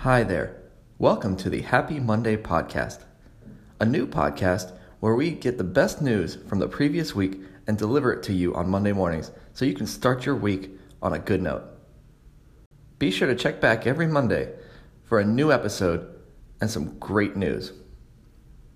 Hi there. Welcome to the Happy Monday podcast, a new podcast where we get the best news from the previous week and deliver it to you on Monday mornings so you can start your week on a good note. Be sure to check back every Monday for a new episode and some great news.